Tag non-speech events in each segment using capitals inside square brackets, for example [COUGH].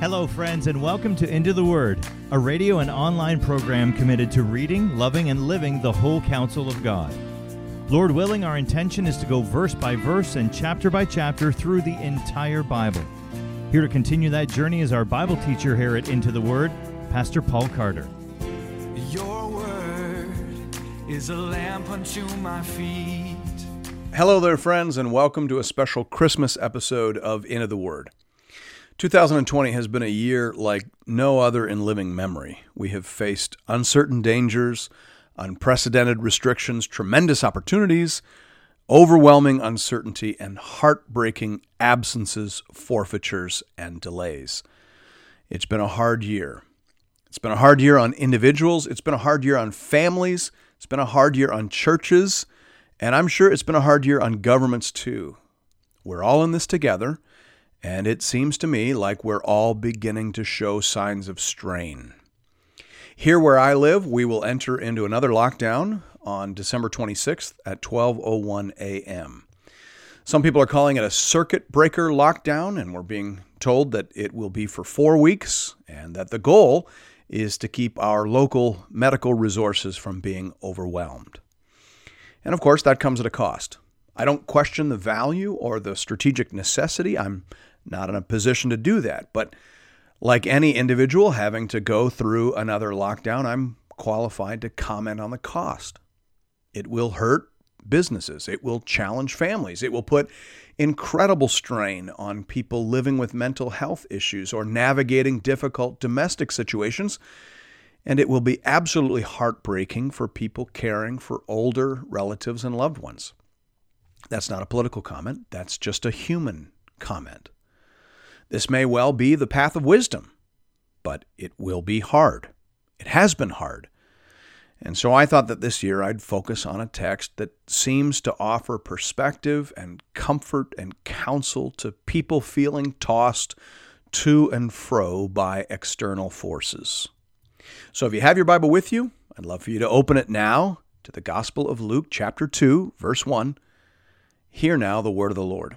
Hello, friends, and welcome to Into the Word, a radio and online program committed to reading, loving, and living the whole counsel of God. Lord willing, our intention is to go verse by verse and chapter by chapter through the entire Bible. Here to continue that journey is our Bible teacher here at Into the Word, Pastor Paul Carter. Your word is a lamp unto my feet. Hello there, friends, and welcome to a special Christmas episode of Into the Word. 2020 has been a year like no other in living memory. We have faced uncertain dangers, unprecedented restrictions, tremendous opportunities, overwhelming uncertainty, and heartbreaking absences, forfeitures, and delays. It's been a hard year. It's been a hard year on individuals, it's been a hard year on families, it's been a hard year on churches, and I'm sure it's been a hard year on governments too. We're all in this together. And it seems to me like we're all beginning to show signs of strain. Here where I live, we will enter into another lockdown on December 26th at 12:01 a.m. Some people are calling it a circuit breaker lockdown and we're being told that it will be for 4 weeks and that the goal is to keep our local medical resources from being overwhelmed. And of course, that comes at a cost. I don't question the value or the strategic necessity. I'm not in a position to do that. But like any individual having to go through another lockdown, I'm qualified to comment on the cost. It will hurt businesses, it will challenge families, it will put incredible strain on people living with mental health issues or navigating difficult domestic situations. And it will be absolutely heartbreaking for people caring for older relatives and loved ones. That's not a political comment, that's just a human comment. This may well be the path of wisdom, but it will be hard. It has been hard. And so I thought that this year I'd focus on a text that seems to offer perspective and comfort and counsel to people feeling tossed to and fro by external forces. So if you have your Bible with you, I'd love for you to open it now to the Gospel of Luke, chapter 2, verse 1. Hear now the word of the Lord.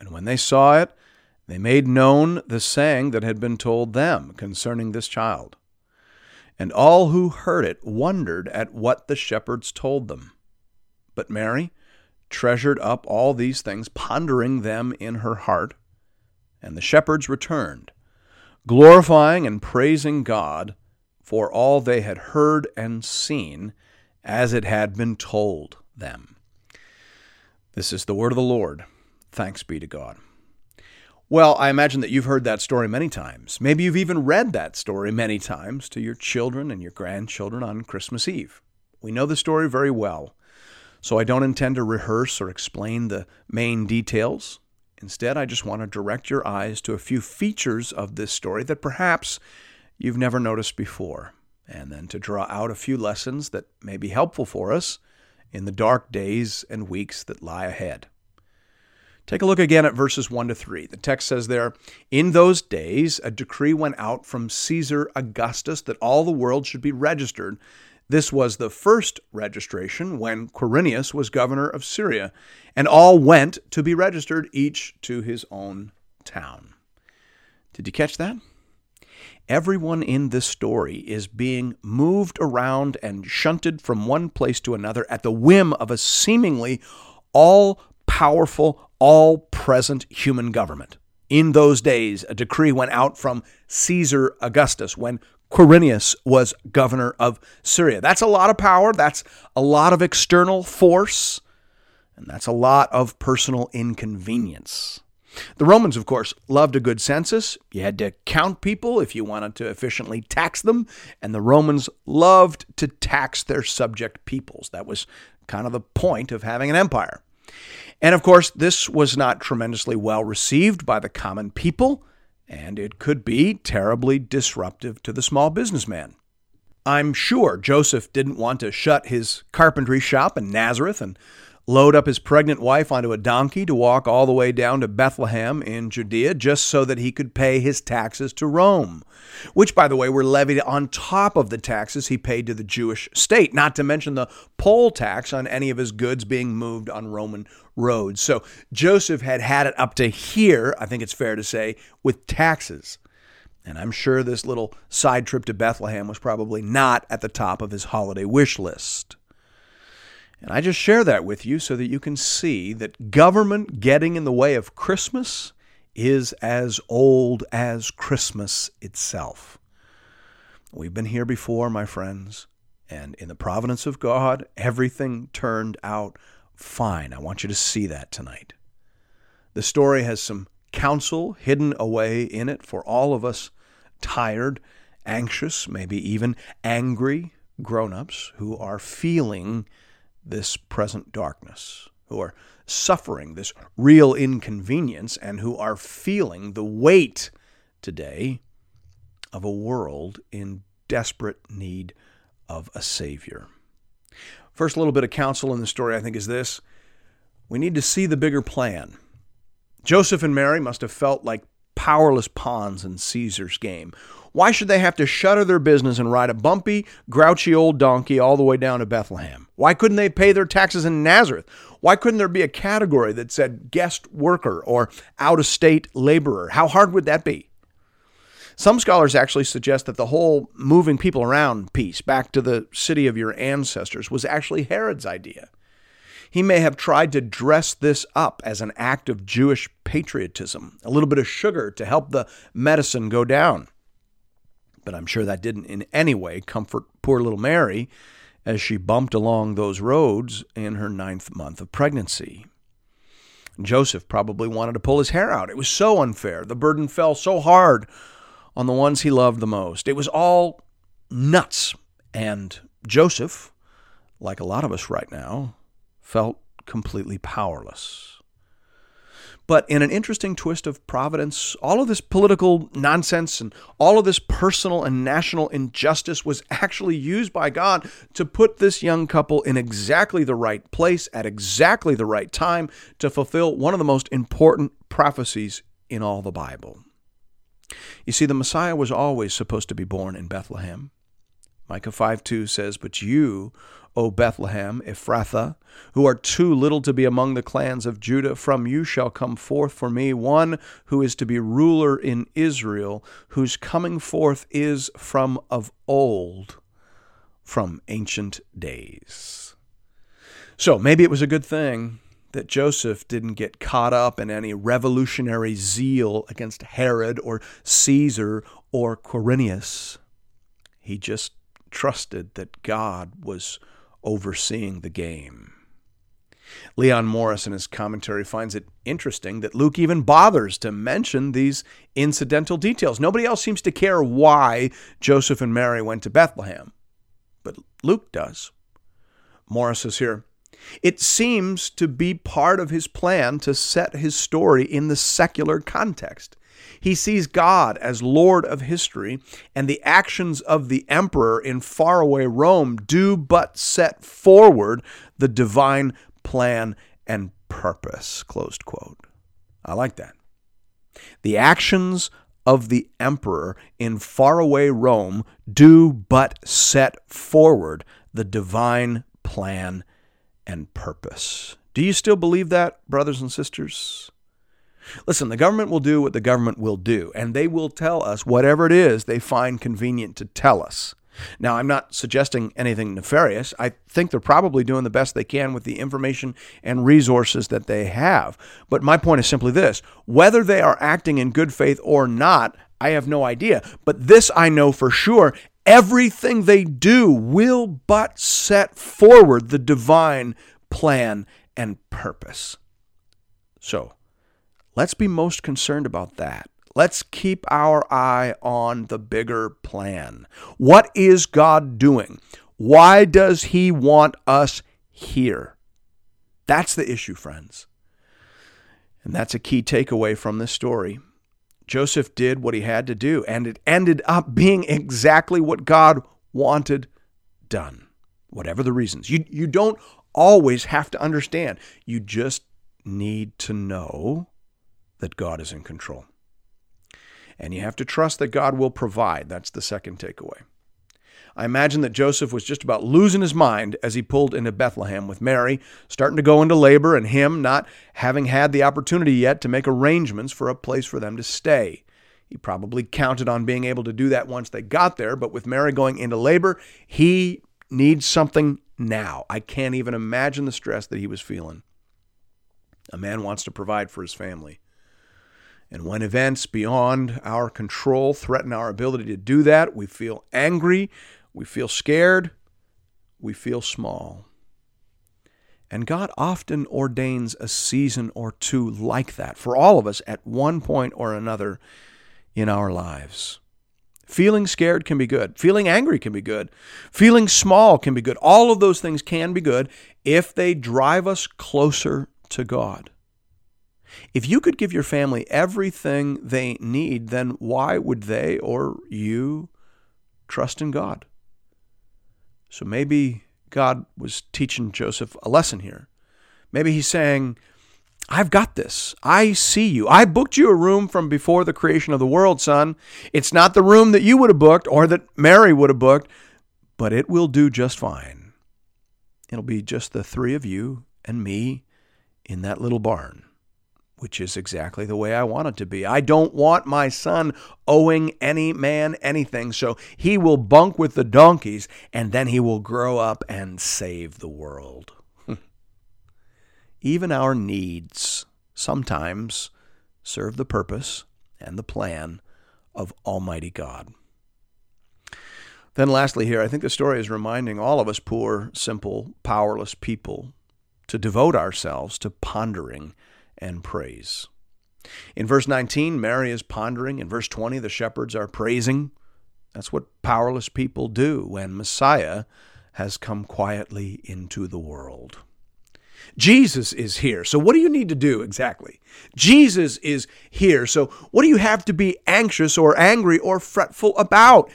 And when they saw it, they made known the saying that had been told them concerning this child. And all who heard it wondered at what the shepherds told them. But Mary treasured up all these things, pondering them in her heart. And the shepherds returned, glorifying and praising God for all they had heard and seen as it had been told them. This is the word of the Lord. Thanks be to God. Well, I imagine that you've heard that story many times. Maybe you've even read that story many times to your children and your grandchildren on Christmas Eve. We know the story very well. So I don't intend to rehearse or explain the main details. Instead, I just want to direct your eyes to a few features of this story that perhaps you've never noticed before, and then to draw out a few lessons that may be helpful for us in the dark days and weeks that lie ahead. Take a look again at verses 1 to 3. The text says there, In those days, a decree went out from Caesar Augustus that all the world should be registered. This was the first registration when Quirinius was governor of Syria, and all went to be registered, each to his own town. Did you catch that? Everyone in this story is being moved around and shunted from one place to another at the whim of a seemingly all powerful, all present human government. In those days, a decree went out from Caesar Augustus when Quirinius was governor of Syria. That's a lot of power. That's a lot of external force. And that's a lot of personal inconvenience. The Romans, of course, loved a good census. You had to count people if you wanted to efficiently tax them. And the Romans loved to tax their subject peoples. That was kind of the point of having an empire. And of course, this was not tremendously well received by the common people, and it could be terribly disruptive to the small businessman. I'm sure Joseph didn't want to shut his carpentry shop in Nazareth and load up his pregnant wife onto a donkey to walk all the way down to Bethlehem in Judea just so that he could pay his taxes to Rome, which, by the way, were levied on top of the taxes he paid to the Jewish state, not to mention the poll tax on any of his goods being moved on Roman roads. So Joseph had had it up to here, I think it's fair to say, with taxes. And I'm sure this little side trip to Bethlehem was probably not at the top of his holiday wish list. And I just share that with you so that you can see that government getting in the way of Christmas is as old as Christmas itself. We've been here before, my friends, and in the providence of God, everything turned out fine. I want you to see that tonight. The story has some counsel hidden away in it for all of us tired, anxious, maybe even angry grown ups who are feeling this present darkness, who are suffering this real inconvenience, and who are feeling the weight today of a world in desperate need of a Savior. First, little bit of counsel in the story, I think, is this we need to see the bigger plan. Joseph and Mary must have felt like powerless pawns in Caesar's game. Why should they have to shutter their business and ride a bumpy, grouchy old donkey all the way down to Bethlehem? Why couldn't they pay their taxes in Nazareth? Why couldn't there be a category that said guest worker or out of state laborer? How hard would that be? Some scholars actually suggest that the whole moving people around piece back to the city of your ancestors was actually Herod's idea. He may have tried to dress this up as an act of Jewish patriotism, a little bit of sugar to help the medicine go down but I'm sure that didn't in any way comfort poor little Mary as she bumped along those roads in her ninth month of pregnancy. Joseph probably wanted to pull his hair out. It was so unfair. The burden fell so hard on the ones he loved the most. It was all nuts. And Joseph, like a lot of us right now, felt completely powerless. But in an interesting twist of providence, all of this political nonsense and all of this personal and national injustice was actually used by God to put this young couple in exactly the right place at exactly the right time to fulfill one of the most important prophecies in all the Bible. You see, the Messiah was always supposed to be born in Bethlehem. Micah 5 2 says, But you O Bethlehem, Ephrathah, who are too little to be among the clans of Judah, from you shall come forth for me one who is to be ruler in Israel, whose coming forth is from of old, from ancient days. So maybe it was a good thing that Joseph didn't get caught up in any revolutionary zeal against Herod or Caesar or Quirinius. He just trusted that God was overseeing the game. Leon Morris, in his commentary, finds it interesting that Luke even bothers to mention these incidental details. Nobody else seems to care why Joseph and Mary went to Bethlehem, but Luke does. Morris says here It seems to be part of his plan to set his story in the secular context. He sees God as Lord of history, and the actions of the emperor in faraway Rome do but set forward the divine plan and purpose. Closed quote. I like that. The actions of the emperor in faraway Rome do but set forward the divine plan and purpose. Do you still believe that, brothers and sisters? Listen, the government will do what the government will do, and they will tell us whatever it is they find convenient to tell us. Now, I'm not suggesting anything nefarious. I think they're probably doing the best they can with the information and resources that they have. But my point is simply this whether they are acting in good faith or not, I have no idea. But this I know for sure everything they do will but set forward the divine plan and purpose. So, let's be most concerned about that. Let's keep our eye on the bigger plan. What is God doing? Why does He want us here? That's the issue, friends. And that's a key takeaway from this story. Joseph did what he had to do, and it ended up being exactly what God wanted done, whatever the reasons. You, you don't always have to understand, you just need to know that God is in control. And you have to trust that God will provide. That's the second takeaway. I imagine that Joseph was just about losing his mind as he pulled into Bethlehem with Mary, starting to go into labor, and him not having had the opportunity yet to make arrangements for a place for them to stay. He probably counted on being able to do that once they got there, but with Mary going into labor, he needs something now. I can't even imagine the stress that he was feeling. A man wants to provide for his family. And when events beyond our control threaten our ability to do that, we feel angry, we feel scared, we feel small. And God often ordains a season or two like that for all of us at one point or another in our lives. Feeling scared can be good. Feeling angry can be good. Feeling small can be good. All of those things can be good if they drive us closer to God. If you could give your family everything they need, then why would they or you trust in God? So maybe God was teaching Joseph a lesson here. Maybe he's saying, I've got this. I see you. I booked you a room from before the creation of the world, son. It's not the room that you would have booked or that Mary would have booked, but it will do just fine. It'll be just the three of you and me in that little barn which is exactly the way I want it to be. I don't want my son owing any man anything, so he will bunk with the donkeys and then he will grow up and save the world. [LAUGHS] Even our needs sometimes serve the purpose and the plan of Almighty God. Then, lastly, here, I think the story is reminding all of us poor, simple, powerless people to devote ourselves to pondering and praise. In verse 19, Mary is pondering. In verse 20, the shepherds are praising. That's what powerless people do when Messiah has come quietly into the world. Jesus is here. So, what do you need to do exactly? Jesus is here. So, what do you have to be anxious or angry or fretful about?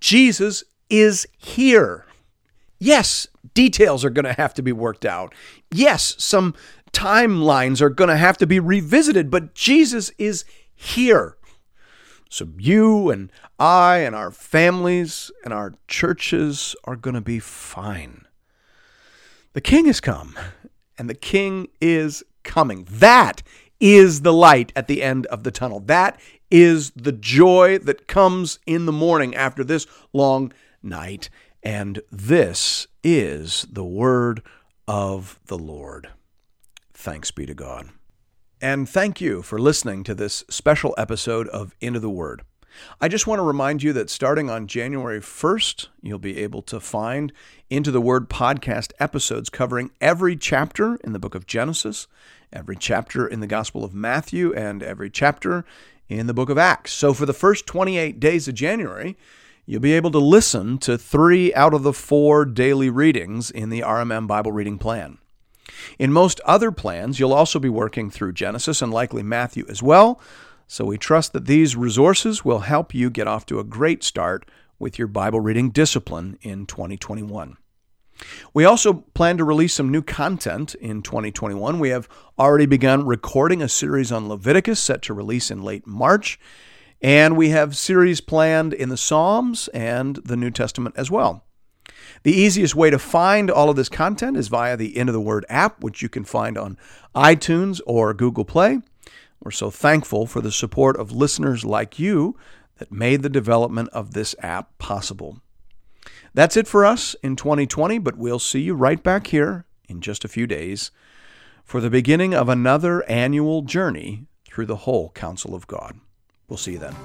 Jesus is here. Yes, details are going to have to be worked out. Yes, some timelines are going to have to be revisited, but Jesus is here. So you and I and our families and our churches are going to be fine. The king has come, and the king is coming. That is the light at the end of the tunnel. That is the joy that comes in the morning after this long night. And this is the word of the Lord. Thanks be to God. And thank you for listening to this special episode of Into the Word. I just want to remind you that starting on January 1st, you'll be able to find Into the Word podcast episodes covering every chapter in the book of Genesis, every chapter in the Gospel of Matthew, and every chapter in the book of Acts. So for the first 28 days of January, you'll be able to listen to three out of the four daily readings in the RMM Bible reading plan. In most other plans, you'll also be working through Genesis and likely Matthew as well, so we trust that these resources will help you get off to a great start with your Bible reading discipline in 2021. We also plan to release some new content in 2021. We have already begun recording a series on Leviticus set to release in late March, and we have series planned in the Psalms and the New Testament as well. The easiest way to find all of this content is via the Into the Word app, which you can find on iTunes or Google Play. We're so thankful for the support of listeners like you that made the development of this app possible. That's it for us in 2020, but we'll see you right back here in just a few days for the beginning of another annual journey through the whole counsel of God. We'll see you then.